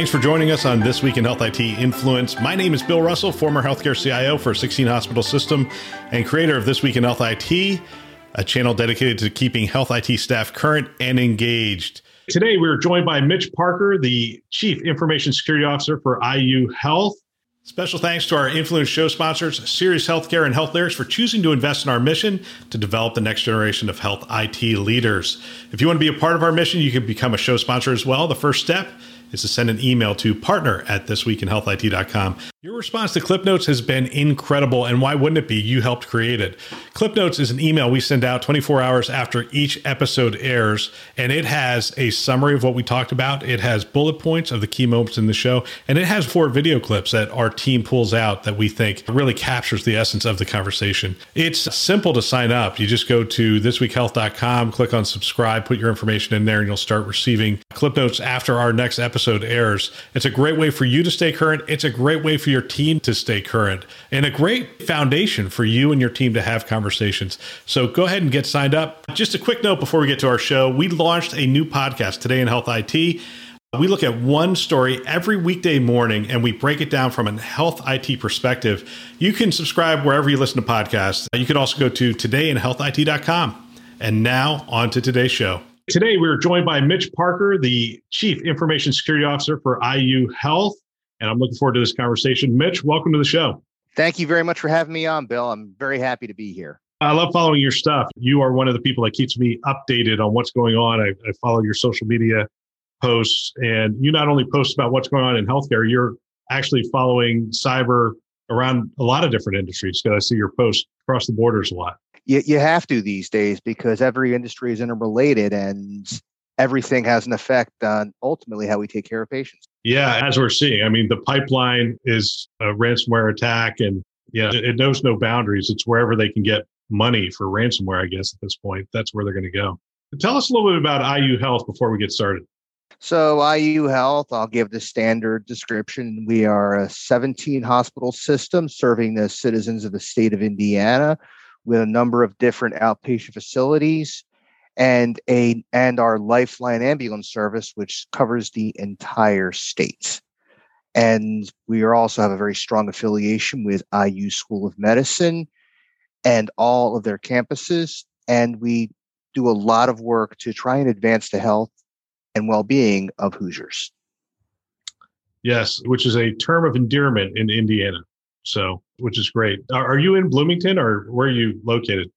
Thanks for joining us on This Week in Health IT Influence. My name is Bill Russell, former healthcare CIO for 16 Hospital System and creator of This Week in Health IT, a channel dedicated to keeping health IT staff current and engaged. Today, we're joined by Mitch Parker, the Chief Information Security Officer for IU Health. Special thanks to our Influence show sponsors, Sirius Healthcare and Health Lyrics, for choosing to invest in our mission to develop the next generation of health IT leaders. If you want to be a part of our mission, you can become a show sponsor as well. The first step is to send an email to partner at thisweekinhealthit.com. Your response to Clip Notes has been incredible, and why wouldn't it be? You helped create it. Clip Notes is an email we send out 24 hours after each episode airs, and it has a summary of what we talked about. It has bullet points of the key moments in the show, and it has four video clips that our team pulls out that we think really captures the essence of the conversation. It's simple to sign up. You just go to thisweekhealth.com, click on subscribe, put your information in there, and you'll start receiving Clip Notes after our next episode airs. It's a great way for you to stay current. It's a great way for your team to stay current and a great foundation for you and your team to have conversations. So go ahead and get signed up. Just a quick note before we get to our show we launched a new podcast today in Health IT. We look at one story every weekday morning and we break it down from a health IT perspective. You can subscribe wherever you listen to podcasts. You can also go to todayinhealthit.com. And now on to today's show. Today, we're joined by Mitch Parker, the Chief Information Security Officer for IU Health and I'm looking forward to this conversation. Mitch, welcome to the show. Thank you very much for having me on, Bill. I'm very happy to be here. I love following your stuff. You are one of the people that keeps me updated on what's going on. I, I follow your social media posts, and you not only post about what's going on in healthcare, you're actually following cyber around a lot of different industries because I see your posts across the borders a lot. You, you have to these days because every industry is interrelated and everything has an effect on ultimately how we take care of patients. Yeah, as we're seeing, I mean, the pipeline is a ransomware attack, and yeah, it knows no boundaries. It's wherever they can get money for ransomware, I guess, at this point. That's where they're going to go. Tell us a little bit about IU Health before we get started. So, IU Health, I'll give the standard description. We are a 17 hospital system serving the citizens of the state of Indiana with a number of different outpatient facilities and a and our lifeline ambulance service which covers the entire state and we also have a very strong affiliation with IU School of Medicine and all of their campuses and we do a lot of work to try and advance the health and well-being of Hoosiers. Yes, which is a term of endearment in Indiana. So, which is great. Are you in Bloomington or where are you located?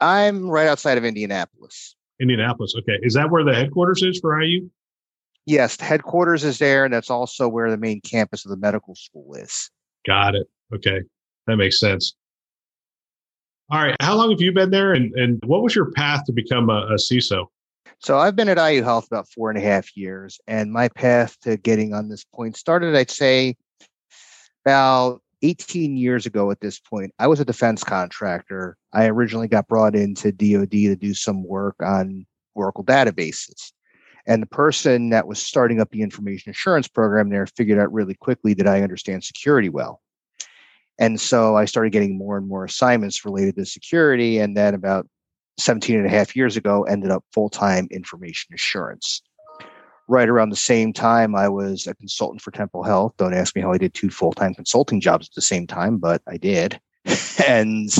I'm right outside of Indianapolis. Indianapolis. Okay. Is that where the headquarters is for IU? Yes, the headquarters is there, and that's also where the main campus of the medical school is. Got it. Okay. That makes sense. All right. How long have you been there, and, and what was your path to become a, a CISO? So I've been at IU Health about four and a half years, and my path to getting on this point started, I'd say, about 18 years ago at this point, I was a defense contractor. I originally got brought into DoD to do some work on Oracle databases. And the person that was starting up the information assurance program there figured out really quickly that I understand security well. And so I started getting more and more assignments related to security. And then about 17 and a half years ago, ended up full time information assurance right around the same time, I was a consultant for Temple Health. Don't ask me how I did two full time consulting jobs at the same time, but I did. and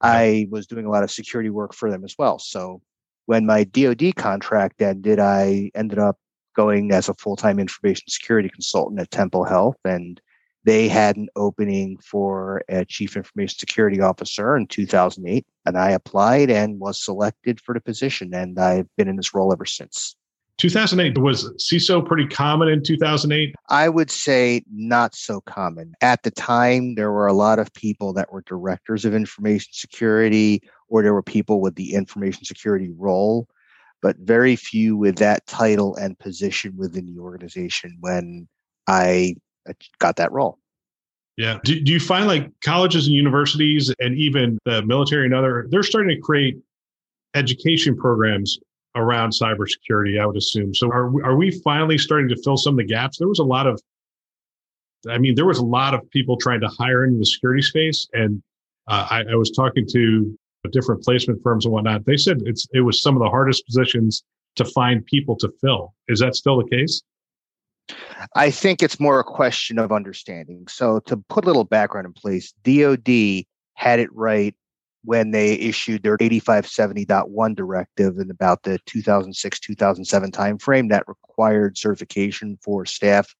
I was doing a lot of security work for them as well. So when my DoD contract ended, I ended up going as a full time information security consultant at Temple Health. And they had an opening for a chief information security officer in 2008. And I applied and was selected for the position. And I've been in this role ever since. 2008 was CISO pretty common in 2008? I would say not so common. At the time, there were a lot of people that were directors of information security, or there were people with the information security role, but very few with that title and position within the organization when I uh, got that role. Yeah. Do, do you find like colleges and universities and even the military and other, they're starting to create education programs around cybersecurity, I would assume. So are we, are we finally starting to fill some of the gaps? There was a lot of, I mean, there was a lot of people trying to hire into the security space. And uh, I, I was talking to different placement firms and whatnot. They said it's, it was some of the hardest positions to find people to fill. Is that still the case? I think it's more a question of understanding. So, to put a little background in place, DoD had it right when they issued their 8570.1 directive in about the 2006 2007 timeframe that required certification for staff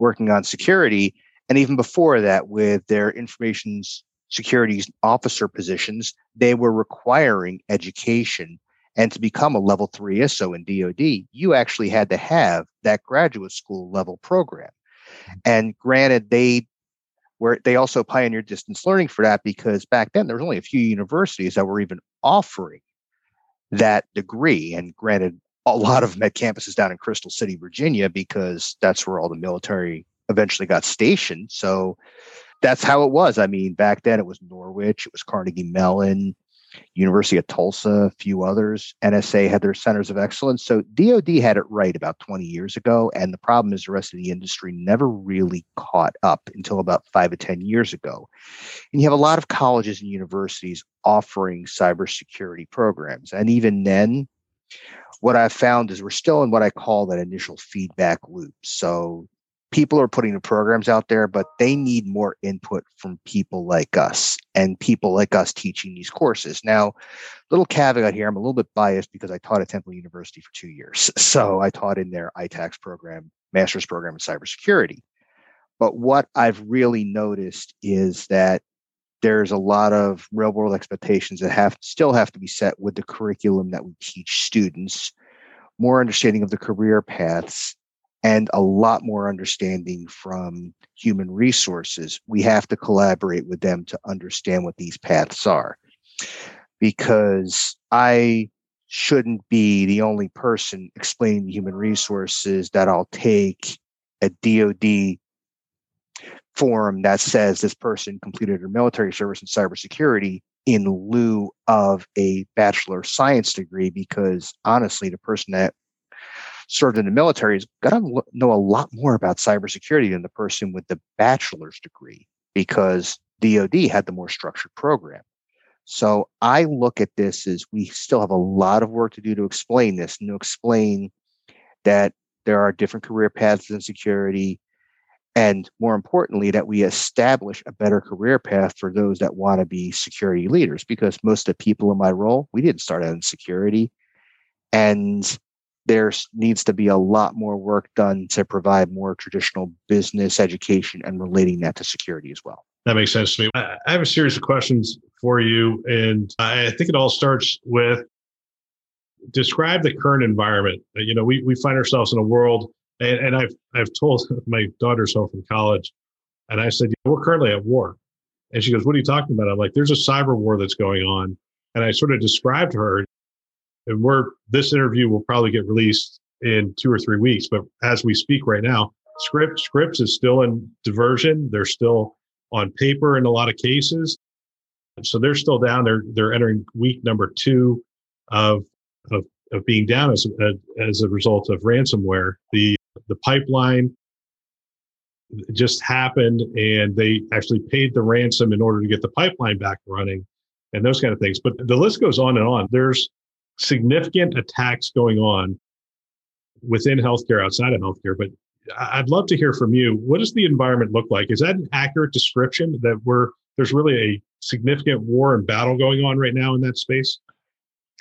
working on security. And even before that, with their information security officer positions, they were requiring education and to become a level three ISO in DoD, you actually had to have that graduate school level program. And granted, they were they also pioneered distance learning for that because back then there was only a few universities that were even offering that degree. And granted, a lot of had campuses down in Crystal City, Virginia, because that's where all the military eventually got stationed. So that's how it was. I mean, back then it was Norwich, it was Carnegie Mellon, University of Tulsa, a few others. NSA had their centers of excellence. So DoD had it right about 20 years ago. And the problem is the rest of the industry never really caught up until about five or 10 years ago. And you have a lot of colleges and universities offering cybersecurity programs. And even then, what I've found is we're still in what I call that initial feedback loop. So people are putting the programs out there, but they need more input from people like us and people like us teaching these courses. Now, little caveat here, I'm a little bit biased because I taught at Temple University for two years. So I taught in their ITACS program, master's program in cybersecurity. But what I've really noticed is that there's a lot of real world expectations that have still have to be set with the curriculum that we teach students, more understanding of the career paths and a lot more understanding from human resources. We have to collaborate with them to understand what these paths are. Because I shouldn't be the only person explaining human resources that I'll take a DoD form that says this person completed their military service in cybersecurity in lieu of a bachelor of science degree because honestly the person that served in the military is going to know a lot more about cybersecurity than the person with the bachelor's degree because DoD had the more structured program. So I look at this as we still have a lot of work to do to explain this and to explain that there are different career paths in security. And more importantly, that we establish a better career path for those that want to be security leaders. Because most of the people in my role, we didn't start out in security. And there needs to be a lot more work done to provide more traditional business education and relating that to security as well. That makes sense to me. I have a series of questions for you, and I think it all starts with describe the current environment. Uh, you know, we, we find ourselves in a world, and, and I've I've told my daughter's home from college, and I said we're currently at war, and she goes, "What are you talking about?" I'm like, "There's a cyber war that's going on," and I sort of described to her and we're this interview will probably get released in two or three weeks. But as we speak right now, script Scripps is still in diversion. They're still on paper in a lot of cases. So they're still down. They're they're entering week number two of of, of being down as a, as a result of ransomware. The the pipeline just happened, and they actually paid the ransom in order to get the pipeline back running, and those kind of things. But the list goes on and on. There's significant attacks going on within healthcare, outside of healthcare. But I'd love to hear from you. What does the environment look like? Is that an accurate description that we're there's really a significant war and battle going on right now in that space?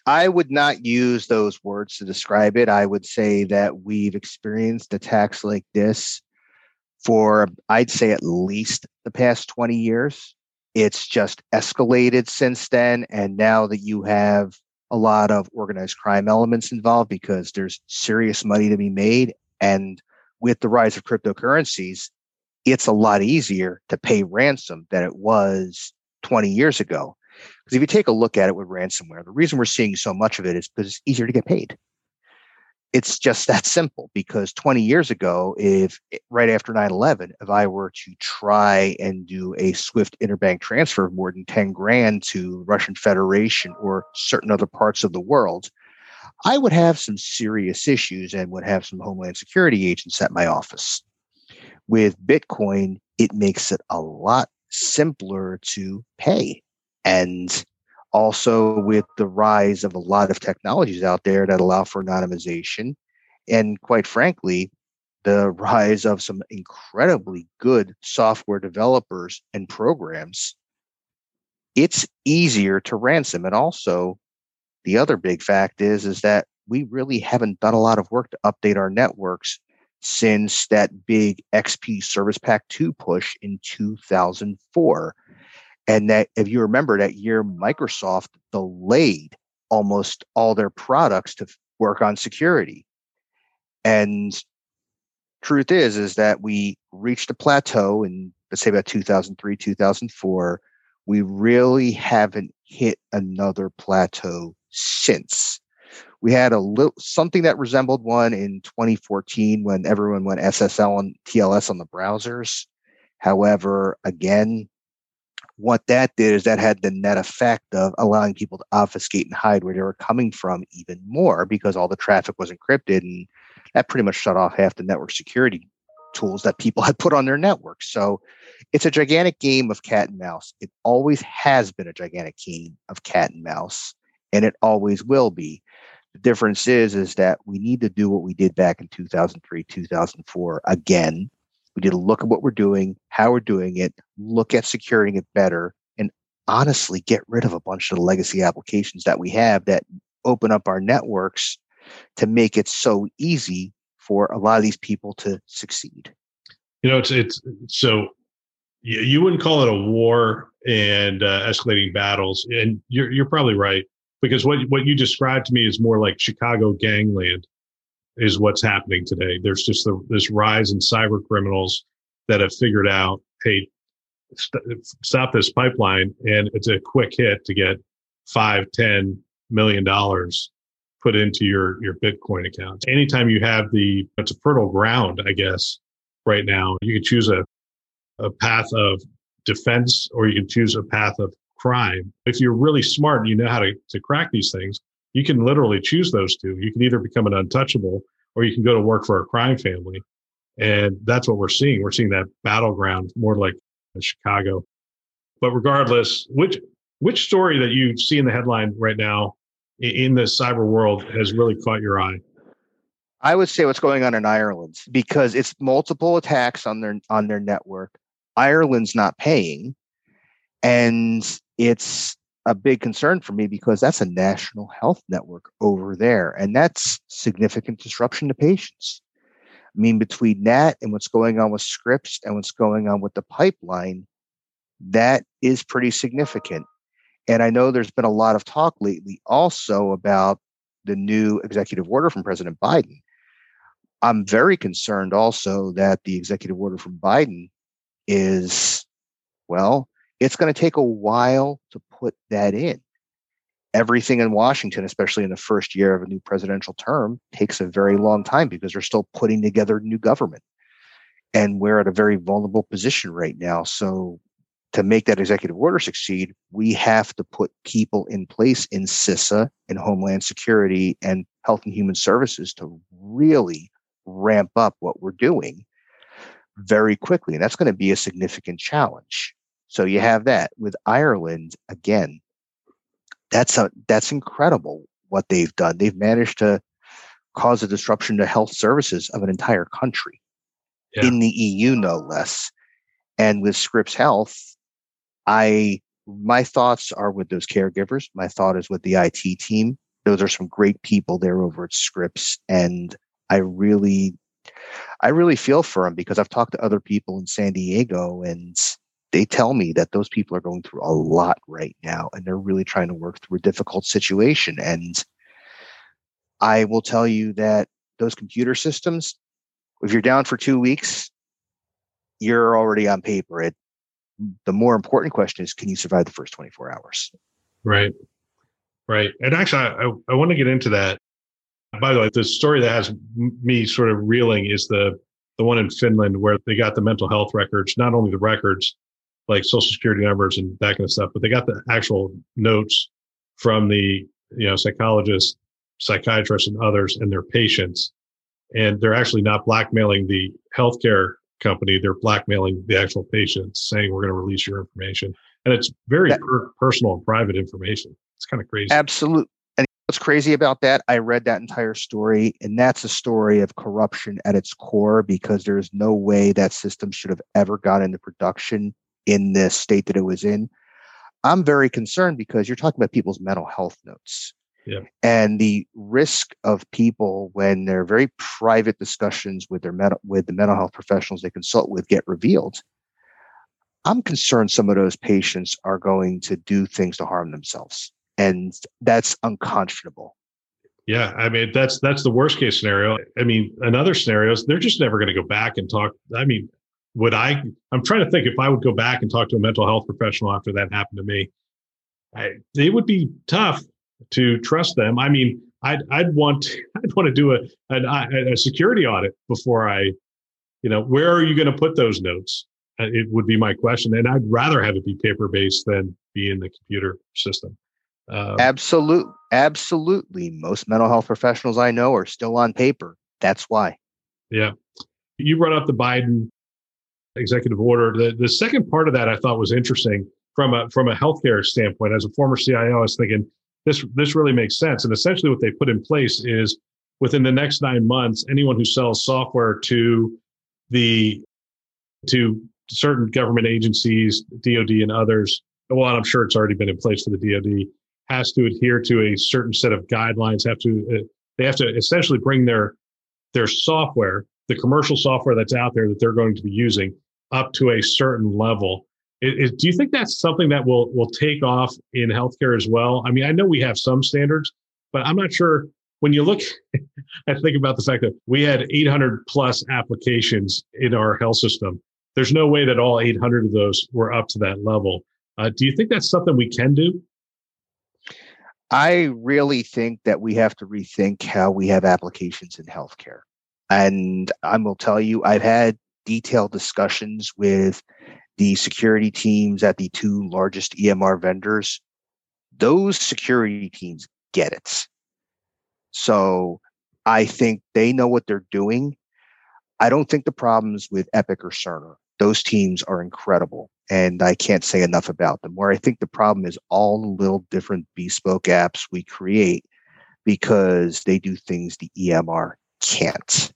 I would not use those words to describe it. I would say that we've experienced attacks like this for, I'd say, at least the past 20 years. It's just escalated since then. And now that you have a lot of organized crime elements involved because there's serious money to be made. And with the rise of cryptocurrencies, it's a lot easier to pay ransom than it was 20 years ago. Because if you take a look at it with ransomware, the reason we're seeing so much of it is because it's easier to get paid. It's just that simple because 20 years ago, if eh, right after 9 11, if I were to try and do a swift interbank transfer of more than 10 grand to Russian Federation or certain other parts of the world, I would have some serious issues and would have some Homeland Security agents at my office. With Bitcoin, it makes it a lot simpler to pay. And also with the rise of a lot of technologies out there that allow for anonymization. And quite frankly the rise of some incredibly good software developers and programs it's easier to ransom. And also the other big fact is is that we really haven't done a lot of work to update our networks since that big XP Service Pack 2 push in 2004 and that if you remember that year, Microsoft delayed almost all their products to work on security. And truth is, is that we reached a plateau in let's say about 2003, 2004. We really haven't hit another plateau since. We had a little something that resembled one in 2014 when everyone went SSL and TLS on the browsers. However, again, what that did is that had the net effect of allowing people to obfuscate and hide where they were coming from even more because all the traffic was encrypted and that pretty much shut off half the network security tools that people had put on their networks. So it's a gigantic game of cat and mouse. It always has been a gigantic game of cat and mouse, and it always will be. The difference is is that we need to do what we did back in 2003, 2004 again we need to look at what we're doing, how we're doing it, look at securing it better, and honestly get rid of a bunch of the legacy applications that we have that open up our networks to make it so easy for a lot of these people to succeed. You know, it's it's so you, wouldn't call it a war and uh, escalating battles, and you're you're probably right because what what you described to me is more like Chicago gangland is what's happening today. There's just the, this rise in cyber criminals that have figured out, hey, st- stop this pipeline, and it's a quick hit to get five, ten million dollars put into your your Bitcoin account. Anytime you have the, it's a fertile ground, I guess. Right now, you can choose a a path of defense, or you can choose a path of crime. If you're really smart and you know how to, to crack these things, you can literally choose those two. You can either become an untouchable or you can go to work for a crime family. And that's what we're seeing. We're seeing that battleground more like Chicago. But regardless, which which story that you see in the headline right now in the cyber world has really caught your eye? I would say what's going on in Ireland because it's multiple attacks on their on their network. Ireland's not paying, and it's a big concern for me because that's a national health network over there, and that's significant disruption to patients. I mean, between that and what's going on with Scripps and what's going on with the pipeline, that is pretty significant. And I know there's been a lot of talk lately also about the new executive order from President Biden. I'm very concerned also that the executive order from Biden is, well, it's going to take a while to put that in. Everything in Washington, especially in the first year of a new presidential term, takes a very long time because they're still putting together new government. And we're at a very vulnerable position right now. So, to make that executive order succeed, we have to put people in place in CISA and Homeland Security and Health and Human Services to really ramp up what we're doing very quickly. And that's going to be a significant challenge. So you have that with Ireland again. That's a that's incredible what they've done. They've managed to cause a disruption to health services of an entire country yeah. in the EU, no less. And with Scripps Health, I my thoughts are with those caregivers. My thought is with the IT team. Those are some great people there over at Scripps, and I really, I really feel for them because I've talked to other people in San Diego, and they tell me that those people are going through a lot right now and they're really trying to work through a difficult situation. And I will tell you that those computer systems, if you're down for two weeks, you're already on paper. It, the more important question is, can you survive the first 24 hours? Right. Right. And actually, I, I, want to get into that By the way, the story that has me sort of reeling is the the one in Finland where they got the mental health records, not only the records like social security numbers and that kind of stuff, but they got the actual notes from the you know psychologists, psychiatrists, and others and their patients, and they're actually not blackmailing the healthcare company; they're blackmailing the actual patients, saying we're going to release your information, and it's very that, per- personal and private information. It's kind of crazy. Absolutely. And what's crazy about that? I read that entire story, and that's a story of corruption at its core because there's no way that system should have ever got into production in this state that it was in. I'm very concerned because you're talking about people's mental health notes. Yeah. And the risk of people when their very private discussions with their mental with the mental health professionals they consult with get revealed. I'm concerned some of those patients are going to do things to harm themselves. And that's unconscionable. Yeah, I mean that's that's the worst case scenario. I mean, another scenario is they're just never going to go back and talk. I mean, would I? I'm trying to think if I would go back and talk to a mental health professional after that happened to me. I, it would be tough to trust them. I mean, I'd I'd want I'd want to do a an, a security audit before I, you know, where are you going to put those notes? Uh, it would be my question, and I'd rather have it be paper based than be in the computer system. Um, Absolutely, absolutely. Most mental health professionals I know are still on paper. That's why. Yeah, you brought up the Biden executive order. The the second part of that I thought was interesting from a from a healthcare standpoint. As a former CIO, I was thinking this this really makes sense. And essentially, what they put in place is within the next nine months, anyone who sells software to the to certain government agencies, DoD and others, well, I'm sure it's already been in place for the DoD, has to adhere to a certain set of guidelines. Have to uh, they have to essentially bring their their software, the commercial software that's out there that they're going to be using, up to a certain level. Do you think that's something that will will take off in healthcare as well? I mean, I know we have some standards, but I'm not sure. When you look, I think about the fact that we had 800 plus applications in our health system. There's no way that all 800 of those were up to that level. Uh, do you think that's something we can do? I really think that we have to rethink how we have applications in healthcare. And I will tell you, I've had detailed discussions with the security teams at the two largest EMR vendors. Those security teams get it. So I think they know what they're doing. I don't think the problems with Epic or Cerner. Those teams are incredible and I can't say enough about them. Where I think the problem is all the little different bespoke apps we create because they do things the EMR can't.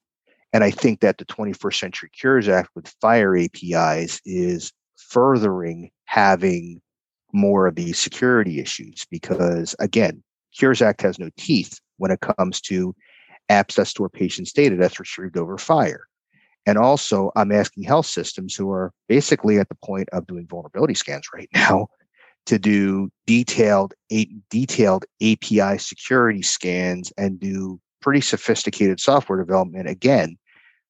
And I think that the 21st Century Cures Act with FHIR APIs is furthering having more of these security issues because, again, Cures Act has no teeth when it comes to apps that store patients' data that's retrieved over FHIR. And also, I'm asking health systems who are basically at the point of doing vulnerability scans right now to do detailed detailed API security scans and do pretty sophisticated software development again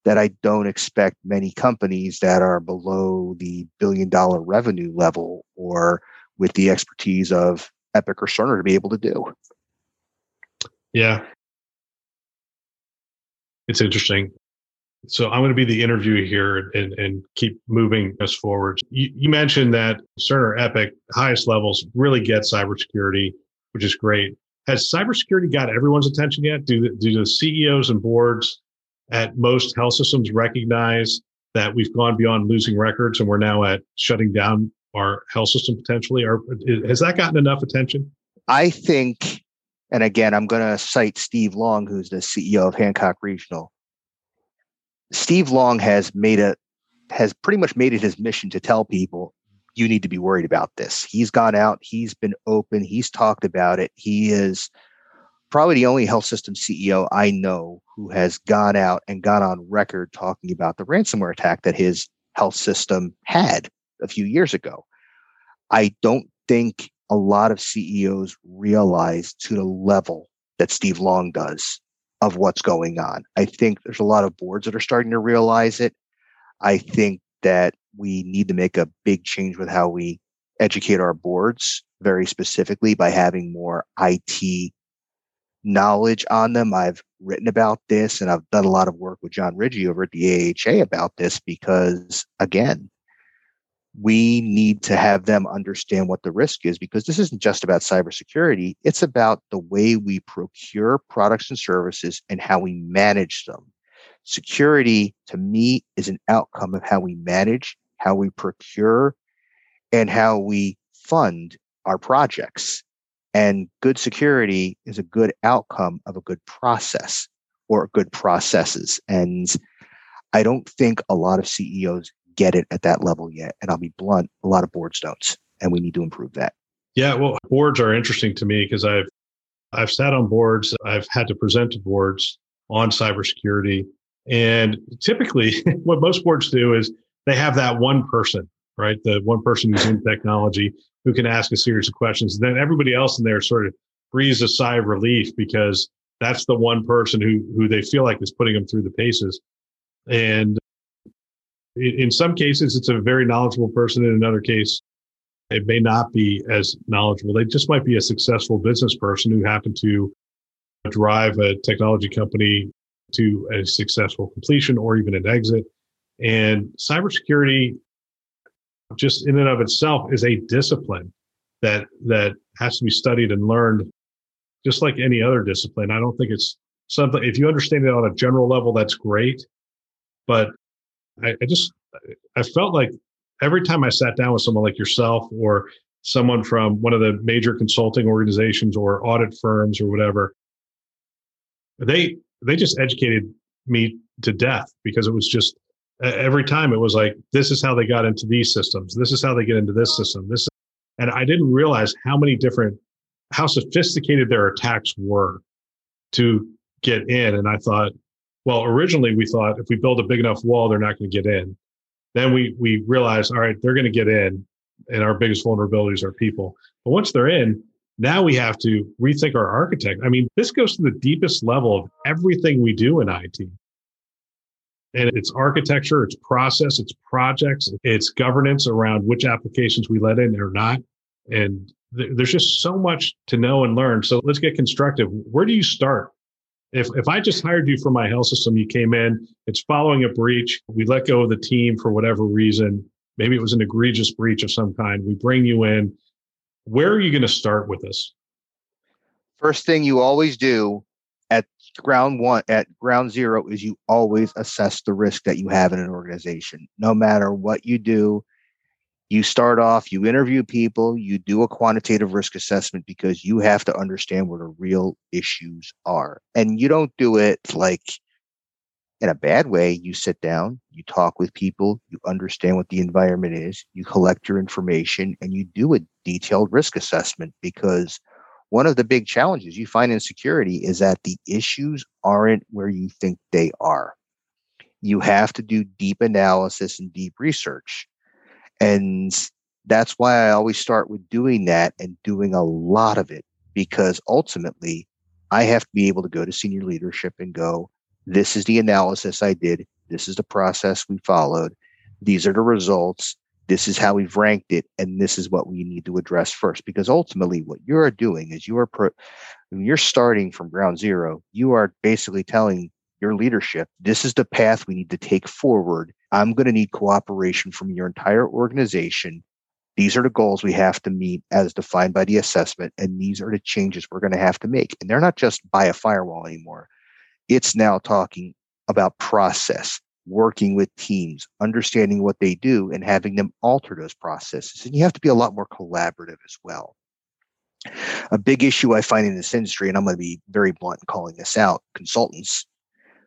that I don't expect many companies that are below the billion dollar revenue level or with the expertise of Epic or Cerner to be able to do. Yeah. It's interesting. So I'm going to be the interview here and, and keep moving us forward. You, you mentioned that Cerner Epic, highest levels, really get cybersecurity, which is great. Has cybersecurity got everyone's attention yet? Do, do the CEOs and boards at most health systems recognize that we've gone beyond losing records and we're now at shutting down our health system potentially? Or has that gotten enough attention? I think, and again, I'm going to cite Steve Long, who's the CEO of Hancock Regional. Steve Long has made a has pretty much made it his mission to tell people you need to be worried about this. He's gone out, he's been open, he's talked about it. He is probably the only health system CEO I know who has gone out and gone on record talking about the ransomware attack that his health system had a few years ago. I don't think a lot of CEOs realize to the level that Steve Long does of what's going on. I think there's a lot of boards that are starting to realize it. I think that we need to make a big change with how we educate our boards very specifically by having more IT knowledge on them. I've written about this and I've done a lot of work with John Riggi over at the AHA about this because, again, we need to have them understand what the risk is because this isn't just about cybersecurity. It's about the way we procure products and services and how we manage them. Security, to me, is an outcome of how we manage, how we procure, and how we fund our projects. And good security is a good outcome of a good process or good processes. And I don't think a lot of CEOs get it at that level yet. And I'll be blunt, a lot of boards don't. And we need to improve that. Yeah, well, boards are interesting to me because I've I've sat on boards, I've had to present to boards on cybersecurity. And typically what most boards do is they have that one person, right? The one person who's in technology who can ask a series of questions. And then everybody else in there sort of breathes a sigh of relief because that's the one person who who they feel like is putting them through the paces. And in some cases, it's a very knowledgeable person. In another case, it may not be as knowledgeable. They just might be a successful business person who happened to drive a technology company to a successful completion or even an exit. And cybersecurity just in and of itself is a discipline that that has to be studied and learned just like any other discipline. I don't think it's something if you understand it on a general level that's great. But I, I just i felt like every time i sat down with someone like yourself or someone from one of the major consulting organizations or audit firms or whatever they they just educated me to death because it was just every time it was like this is how they got into these systems. This is how they get into this system. This and i didn't realize how many different how sophisticated their attacks were to get in. And i thought well originally we thought if we build a big enough wall they're not going to get in. Then we we realized all right they're going to get in and our biggest vulnerabilities are people. But once they're in now we have to rethink our architect. I mean this goes to the deepest level of everything we do in it and it's architecture, it's process, it's projects, it's governance around which applications we let in or not. And th- there's just so much to know and learn. So let's get constructive. Where do you start? If, if I just hired you for my health system, you came in, it's following a breach. We let go of the team for whatever reason. Maybe it was an egregious breach of some kind. We bring you in. Where are you going to start with this? First thing you always do at ground one at ground zero is you always assess the risk that you have in an organization. No matter what you do you start off you interview people you do a quantitative risk assessment because you have to understand what the real issues are. And you don't do it like in a bad way. You sit down you talk with people you understand what the environment is you collect your information and you do a detailed risk assessment because one of the big challenges you find in security is that the issues aren't where you think they are. You have to do deep analysis and deep research. And that's why I always start with doing that and doing a lot of it because ultimately I have to be able to go to senior leadership and go, this is the analysis I did. This is the process we followed. These are the results this is how we've ranked it and this is what we need to address first. Because ultimately what you're doing is you are pro- when you're starting from ground zero. You are basically telling your leadership this is the path we need to take forward. I'm going to need cooperation from your entire organization. These are the goals we have to meet as defined by the assessment and these are the changes we're going to have to make. And they're not just by a firewall anymore. It's now talking about process working with teams, understanding what they do, and having them alter those processes. And you have to be a lot more collaborative as well. A big issue I find in this industry, and I'm going to be very blunt in calling this out, consultants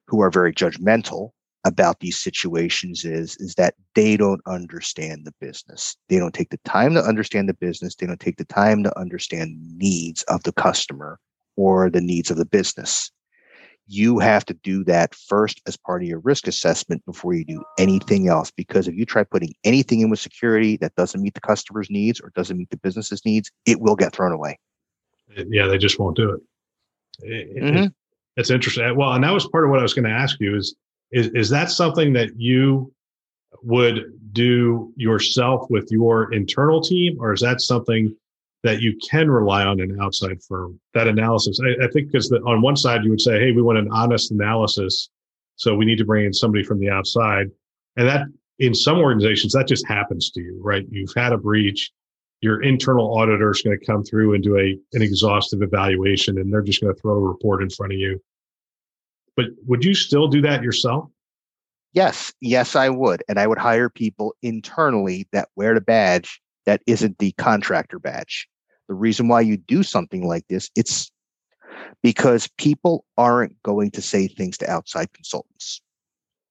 who are very judgmental about these situations is is that they don't understand the business. They don't take the time to understand the business. They don't take the time to understand needs of the customer or the needs of the business you have to do that first as part of your risk assessment before you do anything else. Because if you try putting anything in with security that doesn't meet the customer's needs or doesn't meet the business's needs, it will get thrown away. Yeah, they just won't do it. it, mm-hmm. it it's interesting. Well, and that was part of what I was going to ask you is, is, is that something that you would do yourself with your internal team, or is that something that you can rely on an outside firm. That analysis, I, I think, because on one side you would say, "Hey, we want an honest analysis, so we need to bring in somebody from the outside," and that in some organizations that just happens to you, right? You've had a breach, your internal auditor is going to come through and do a an exhaustive evaluation, and they're just going to throw a report in front of you. But would you still do that yourself? Yes, yes, I would. And I would hire people internally that wear the badge that isn't the contractor badge. The reason why you do something like this, it's because people aren't going to say things to outside consultants.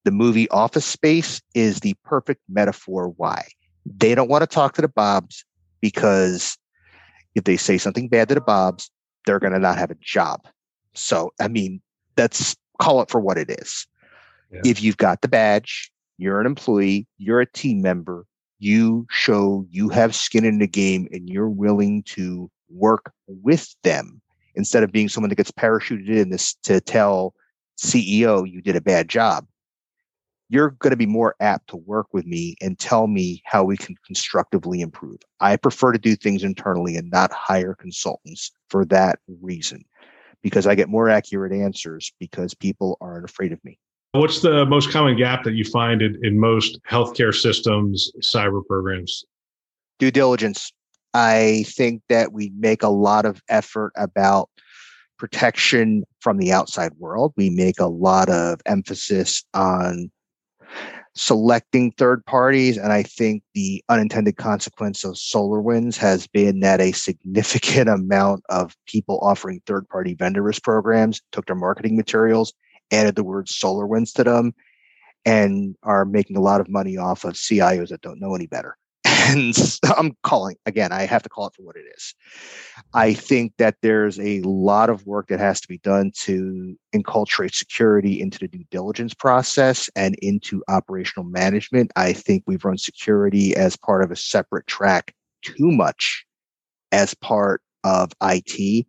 The movie Office Space is the perfect metaphor why. They don't want to talk to the Bobs because if they say something bad to the Bobs, they're going to not have a job. So, I mean, that's call it for what it is. Yeah. If you've got the badge, you're an employee, you're a team member, you show you have skin in the game and you're willing to work with them instead of being someone that gets parachuted in this to tell CEO you did a bad job. You're going to be more apt to work with me and tell me how we can constructively improve. I prefer to do things internally and not hire consultants for that reason because I get more accurate answers because people aren't afraid of me. What's the most common gap that you find in, in most healthcare systems, cyber programs? Due diligence. I think that we make a lot of effort about protection from the outside world. We make a lot of emphasis on selecting third parties. And I think the unintended consequence of SolarWinds has been that a significant amount of people offering third party vendor risk programs took their marketing materials added the word SolarWinds to them and are making a lot of money off of CIOs that don't know any better. And I'm calling again, I have to call it for what it is. I think that there's a lot of work that has to be done to enculturate security into the due diligence process and into operational management. I think we've run security as part of a separate track too much as part of IT.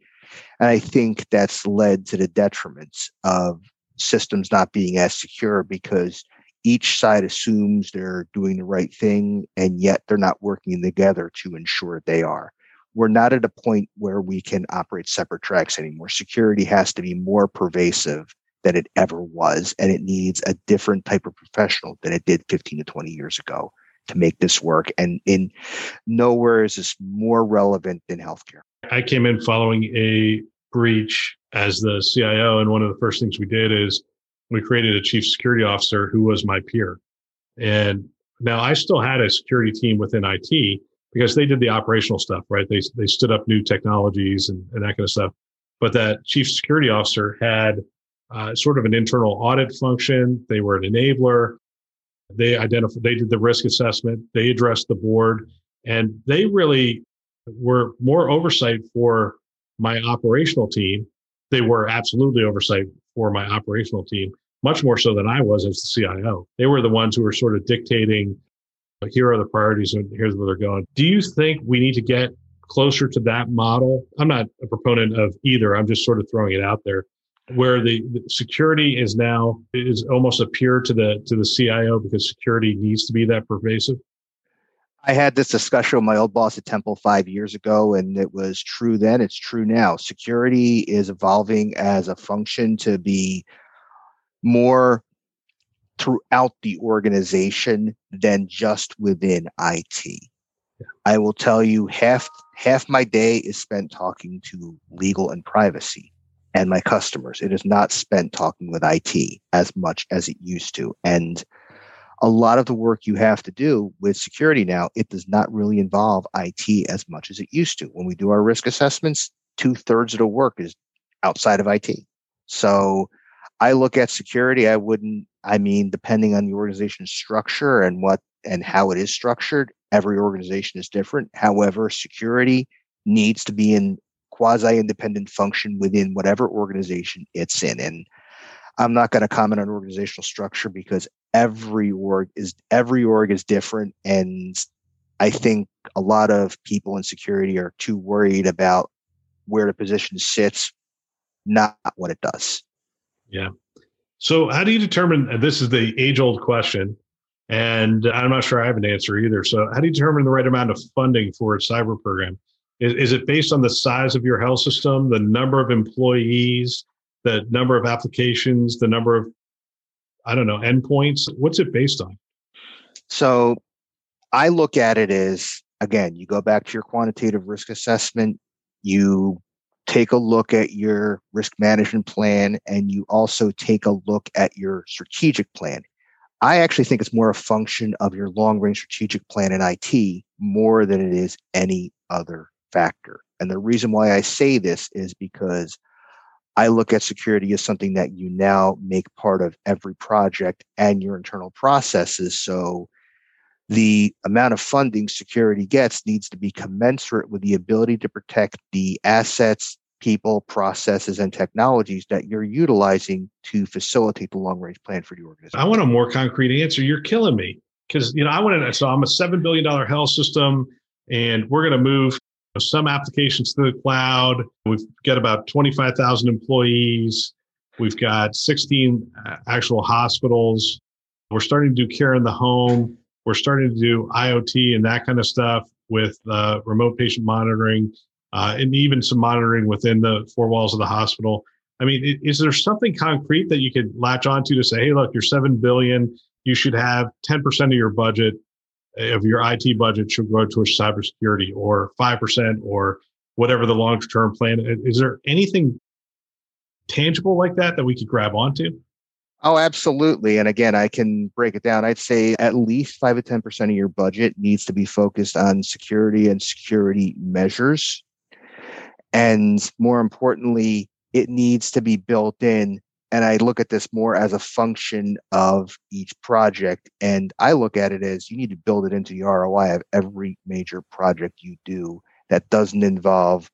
And I think that's led to the detriments of systems not being as secure because each side assumes they're doing the right thing and yet they're not working together to ensure they are. We're not at a point where we can operate separate tracks anymore. Security has to be more pervasive than it ever was, and it needs a different type of professional than it did 15 to 20 years ago to make this work. And in nowhere is this more relevant than healthcare. I came in following a breach as the CIO. And one of the first things we did is we created a chief security officer who was my peer. And now I still had a security team within IT because they did the operational stuff, right? They, they stood up new technologies and, and that kind of stuff. But that chief security officer had uh, sort of an internal audit function. They were an enabler. They identified, they did the risk assessment. They addressed the board and they really were more oversight for my operational team they were absolutely oversight for my operational team, much more so than I was as the CIO. They were the ones who were sort of dictating, here are the priorities and here's where they're going. Do you think we need to get closer to that model? I'm not a proponent of either. I'm just sort of throwing it out there where the, the, security is now is almost a peer to the to the CIO because security needs to be that pervasive. I had this discussion with my old boss at Temple five years ago, and it was true then, it's true now. Security is evolving as a function to be more throughout the organization than just within IT. Yeah. I will tell you half half my day is spent talking to legal and privacy and my customers. It is not spent talking with IT as much as it used to. And a lot of the work you have to do with security now, it does not really involve IT as much as it used to. When we do our risk assessments, two thirds of the work is outside of IT. So I look at security, I wouldn't, I mean, depending on the organization's structure and what and how it is structured, every organization is different. However, security needs to be in quasi independent function within whatever organization it's in. And I'm not going to comment on organizational structure because every org is every org is different and I think a lot of people in security are too worried about where the position sits, not what it does. Yeah. So, how do you determine? This is the age-old question, and I'm not sure I have an answer either. So, how do you determine the right amount of funding for a cyber program? Is, is it based on the size of your health system, the number of employees, the number of applications, the number of, I don't know, endpoints? What's it based on? So I look at it as again, you go back to your quantitative risk assessment, you take a look at your risk management plan, and you also take a look at your strategic plan. I actually think it's more a function of your long range strategic plan in IT more than it is any other factor. And the reason why I say this is because I look at security as something that you now make part of every project and your internal processes. So the amount of funding security gets needs to be commensurate with the ability to protect the assets, people, processes, and technologies that you're utilizing to facilitate the long range plan for the organization. I want a more concrete answer. You're killing me because you know I want to. So I'm a seven billion dollar health system, and we're going to move some applications to the cloud. We've got about twenty five thousand employees. We've got 16 uh, actual hospitals. We're starting to do care in the home. We're starting to do IoT and that kind of stuff with uh, remote patient monitoring uh, and even some monitoring within the four walls of the hospital. I mean, is there something concrete that you could latch onto to say, hey, look, you're seven billion. You should have 10% of your budget of your IT budget should go towards cybersecurity or 5% or whatever the long term plan. Is there anything tangible like that that we could grab onto? Oh, absolutely. And again, I can break it down. I'd say at least five to 10% of your budget needs to be focused on security and security measures. And more importantly, it needs to be built in. And I look at this more as a function of each project. And I look at it as you need to build it into the ROI of every major project you do that doesn't involve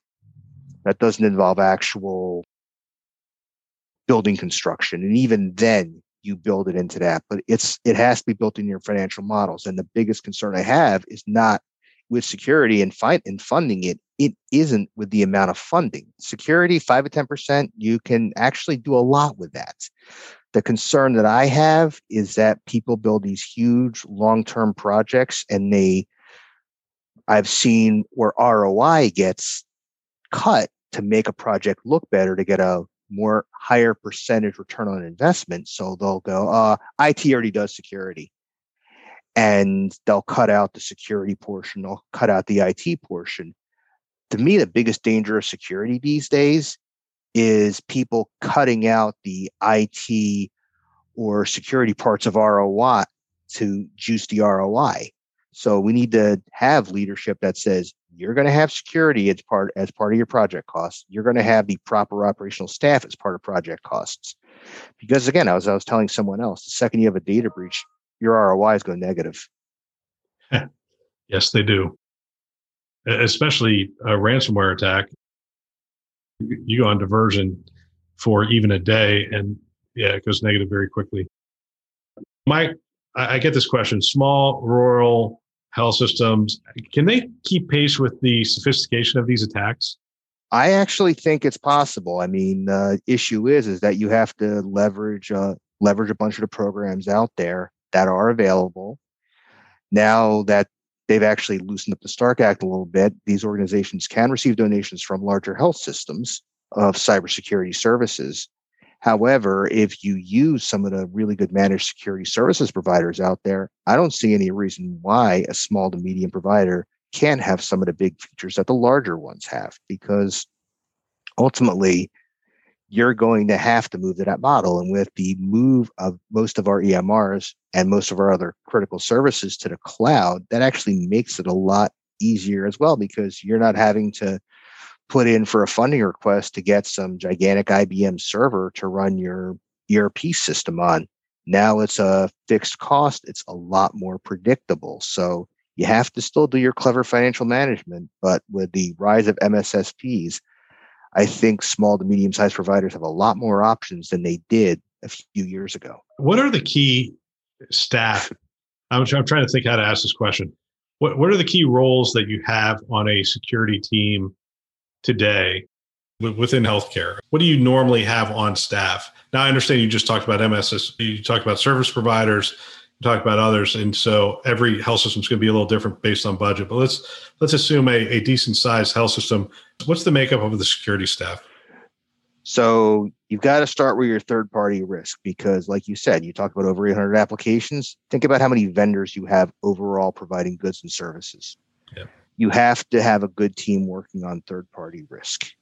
that doesn't involve actual building construction and even then you build it into that but it's it has to be built in your financial models and the biggest concern i have is not with security and find and funding it it isn't with the amount of funding security 5 to 10% you can actually do a lot with that the concern that i have is that people build these huge long-term projects and they i've seen where roi gets cut to make a project look better to get a more higher percentage return on investment. So they'll go, uh, IT already does security. And they'll cut out the security portion, they'll cut out the IT portion. To me, the biggest danger of security these days is people cutting out the IT or security parts of ROI to juice the ROI. So we need to have leadership that says you're going to have security as part as part of your project costs. You're going to have the proper operational staff as part of project costs. Because again, as I was telling someone else, the second you have a data breach, your ROIs go negative. yes, they do. Especially a ransomware attack. You go on diversion for even a day, and yeah, it goes negative very quickly. Mike, I get this question: small rural health systems. Can they keep pace with the sophistication of these attacks? I actually think it's possible. I mean, the issue is is that you have to leverage uh, leverage a bunch of the programs out there that are available. Now that they've actually loosened up the Stark Act a little bit, these organizations can receive donations from larger health systems of cybersecurity services. However, if you use some of the really good managed security services providers out there, I don't see any reason why a small to medium provider can't have some of the big features that the larger ones have, because ultimately you're going to have to move to that model. And with the move of most of our EMRs and most of our other critical services to the cloud, that actually makes it a lot easier as well because you're not having to put in for a funding request to get some gigantic IBM server to run your ERP system on. Now it's a fixed cost, it's a lot more predictable. So you have to still do your clever financial management, but with the rise of MSSPs, I think small to medium sized providers have a lot more options than they did a few years ago. What are the key staff? I'm, I'm trying to think how to ask this question. What, what are the key roles that you have on a security team today within healthcare? What do you normally have on staff? Now, I understand you just talked about MSS, you talked about service providers, talk about others, and so every health system is going to be a little different based on budget. But let's let's assume a, a decent sized health system. What's the makeup of the security staff? So you've got to start with your third party risk because, like you said, you talk about over 800 applications. Think about how many vendors you have overall providing goods and services. Yeah. You have to have a good team working on third party risk.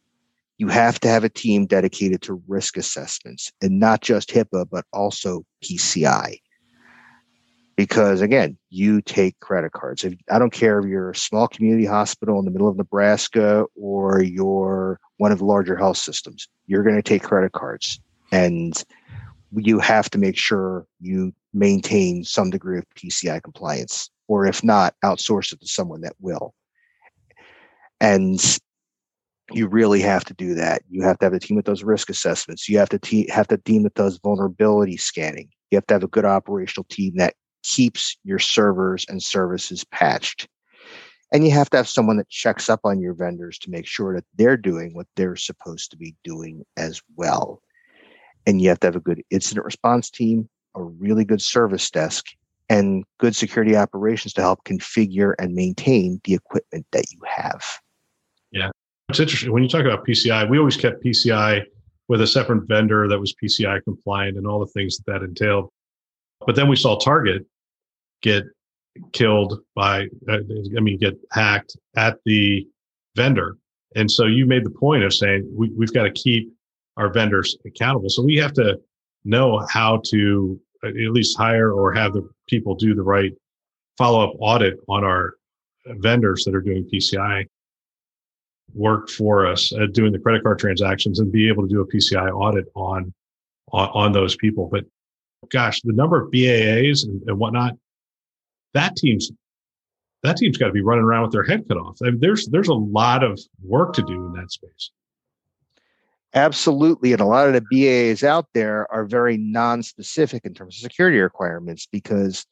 You have to have a team dedicated to risk assessments and not just HIPAA, but also PCI because again, you take credit cards. If, I don't care if you're a small community hospital in the middle of Nebraska or you're one of the larger health systems, you're going to take credit cards, and you have to make sure you maintain some degree of PCI compliance, or if not, outsource it to someone that will. And you really have to do that. You have to have a team that does risk assessments. You have to te- have the team that does vulnerability scanning. You have to have a good operational team that keeps your servers and services patched. And you have to have someone that checks up on your vendors to make sure that they're doing what they're supposed to be doing as well. And you have to have a good incident response team, a really good service desk, and good security operations to help configure and maintain the equipment that you have. Yeah. It's interesting. When you talk about PCI, we always kept PCI with a separate vendor that was PCI compliant and all the things that that entailed. But then we saw Target get killed by, uh, I mean, get hacked at the vendor. And so you made the point of saying we, we've got to keep our vendors accountable. So we have to know how to uh, at least hire or have the people do the right follow up audit on our vendors that are doing PCI work for us, uh, doing the credit card transactions, and be able to do a PCI audit on on, on those people. But gosh, the number of BAAs and, and whatnot, that team's that team's got to be running around with their head cut off. I mean, there's there's a lot of work to do in that space. Absolutely, and a lot of the BAs out there are very non-specific in terms of security requirements because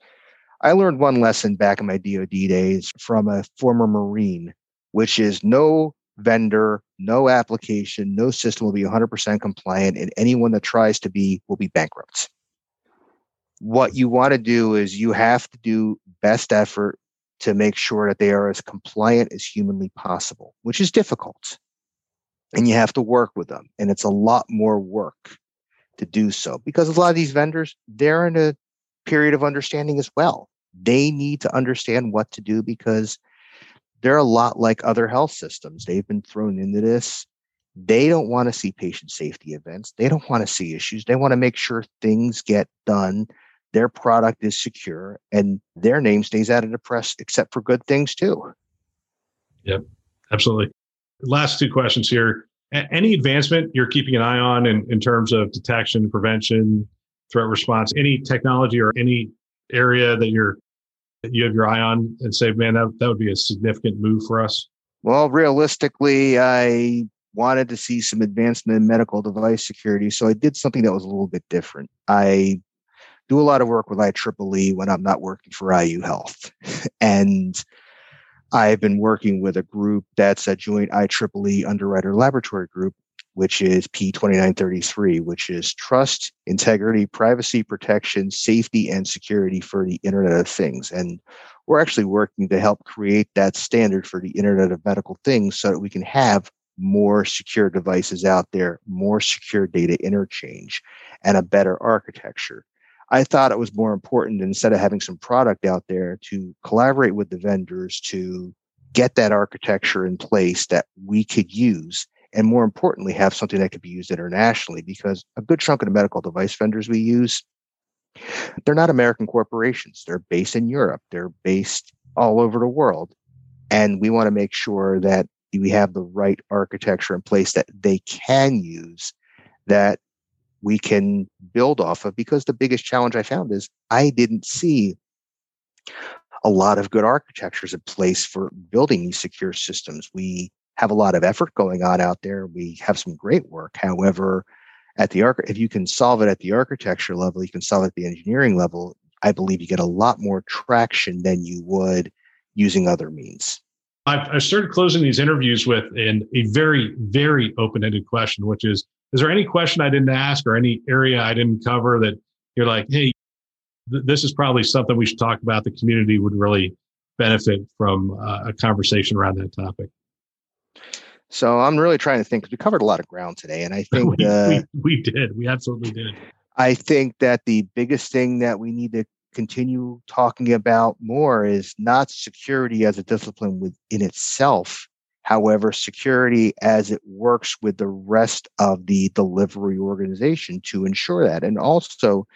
I learned one lesson back in my DoD days from a former Marine, which is no vendor, no application, no system will be 100% compliant, and anyone that tries to be will be bankrupt what you want to do is you have to do best effort to make sure that they are as compliant as humanly possible, which is difficult. And you have to work with them. And it's a lot more work to do so because a lot of these vendors, they're in a period of understanding as well. They need to understand what to do because they're a lot like other health systems. They've been thrown into this. They don't want to see patient safety events. They don't want to see issues. They want to make sure things get done their product is secure and their name stays out of the press except for good things too. Yep, absolutely. Last two questions here. A- any advancement you're keeping an eye on in, in terms of detection, prevention, threat response, any technology or any area that you're that you have your eye on and say, man, that, that would be a significant move for us? Well, realistically, I wanted to see some advancement in medical device security. So I did something that was a little bit different. I do a lot of work with IEEE when I'm not working for IU Health. and I've been working with a group that's a joint IEEE underwriter laboratory group, which is P2933, which is trust, integrity, privacy protection, safety, and security for the Internet of Things. And we're actually working to help create that standard for the Internet of Medical Things so that we can have more secure devices out there, more secure data interchange, and a better architecture. I thought it was more important instead of having some product out there to collaborate with the vendors to get that architecture in place that we could use. And more importantly, have something that could be used internationally because a good chunk of the medical device vendors we use, they're not American corporations. They're based in Europe, they're based all over the world. And we want to make sure that we have the right architecture in place that they can use that we can build off of because the biggest challenge I found is I didn't see a lot of good architectures in place for building these secure systems. We have a lot of effort going on out there. We have some great work. However, at the arch, if you can solve it at the architecture level, you can solve it at the engineering level. I believe you get a lot more traction than you would using other means. I've, started closing these interviews with an, a very, very open-ended question, which is: is there any question I didn't ask or any area I didn't cover that you're like, hey, th- this is probably something we should talk about. The community would really benefit from uh, a conversation around that topic. So I'm really trying to think. Because we covered a lot of ground today, and I think we, uh, we, we did. We absolutely did. I think that the biggest thing that we need to continue talking about more is not security as a discipline within itself. However, security as it works with the rest of the delivery organization to ensure that, and also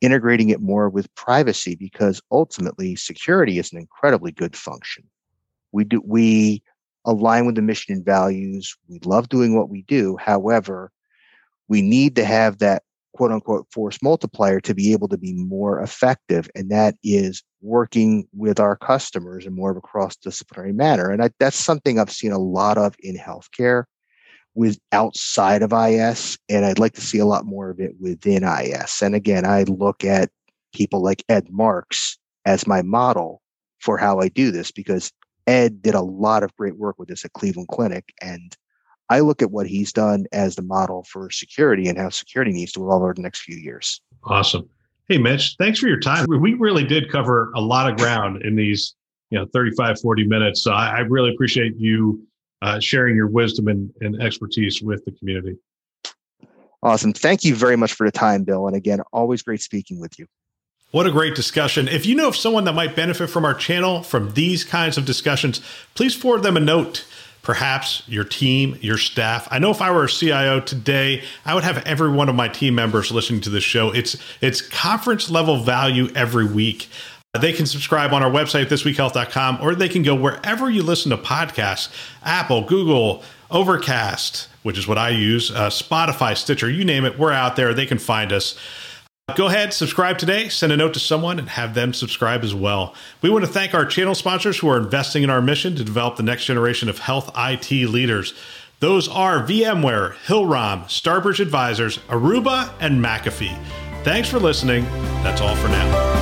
integrating it more with privacy because ultimately security is an incredibly good function. We do we align with the mission and values. We love doing what we do. However, we need to have that quote unquote force multiplier to be able to be more effective. And that is working with our customers in more of a cross disciplinary manner. And I, that's something I've seen a lot of in healthcare with outside of IS. And I'd like to see a lot more of it within IS. And again, I look at people like Ed Marx as my model for how I do this because Ed did a lot of great work with this at Cleveland Clinic. And I look at what he's done as the model for security and how security needs to evolve over the next few years. Awesome. Hey, Mitch, thanks for your time. We really did cover a lot of ground in these, you know, 35, 40 minutes. So I, I really appreciate you uh, sharing your wisdom and, and expertise with the community. Awesome. Thank you very much for the time, Bill. And again, always great speaking with you. What a great discussion. If you know of someone that might benefit from our channel from these kinds of discussions, please forward them a note perhaps your team, your staff. I know if I were a CIO today, I would have every one of my team members listening to this show. It's it's conference level value every week. They can subscribe on our website, thisweekhealth.com, or they can go wherever you listen to podcasts Apple, Google, Overcast, which is what I use, uh, Spotify, Stitcher, you name it. We're out there. They can find us. Go ahead, subscribe today, send a note to someone, and have them subscribe as well. We want to thank our channel sponsors who are investing in our mission to develop the next generation of health IT leaders. Those are VMware, Hillrom, Starbridge Advisors, Aruba, and McAfee. Thanks for listening. That's all for now.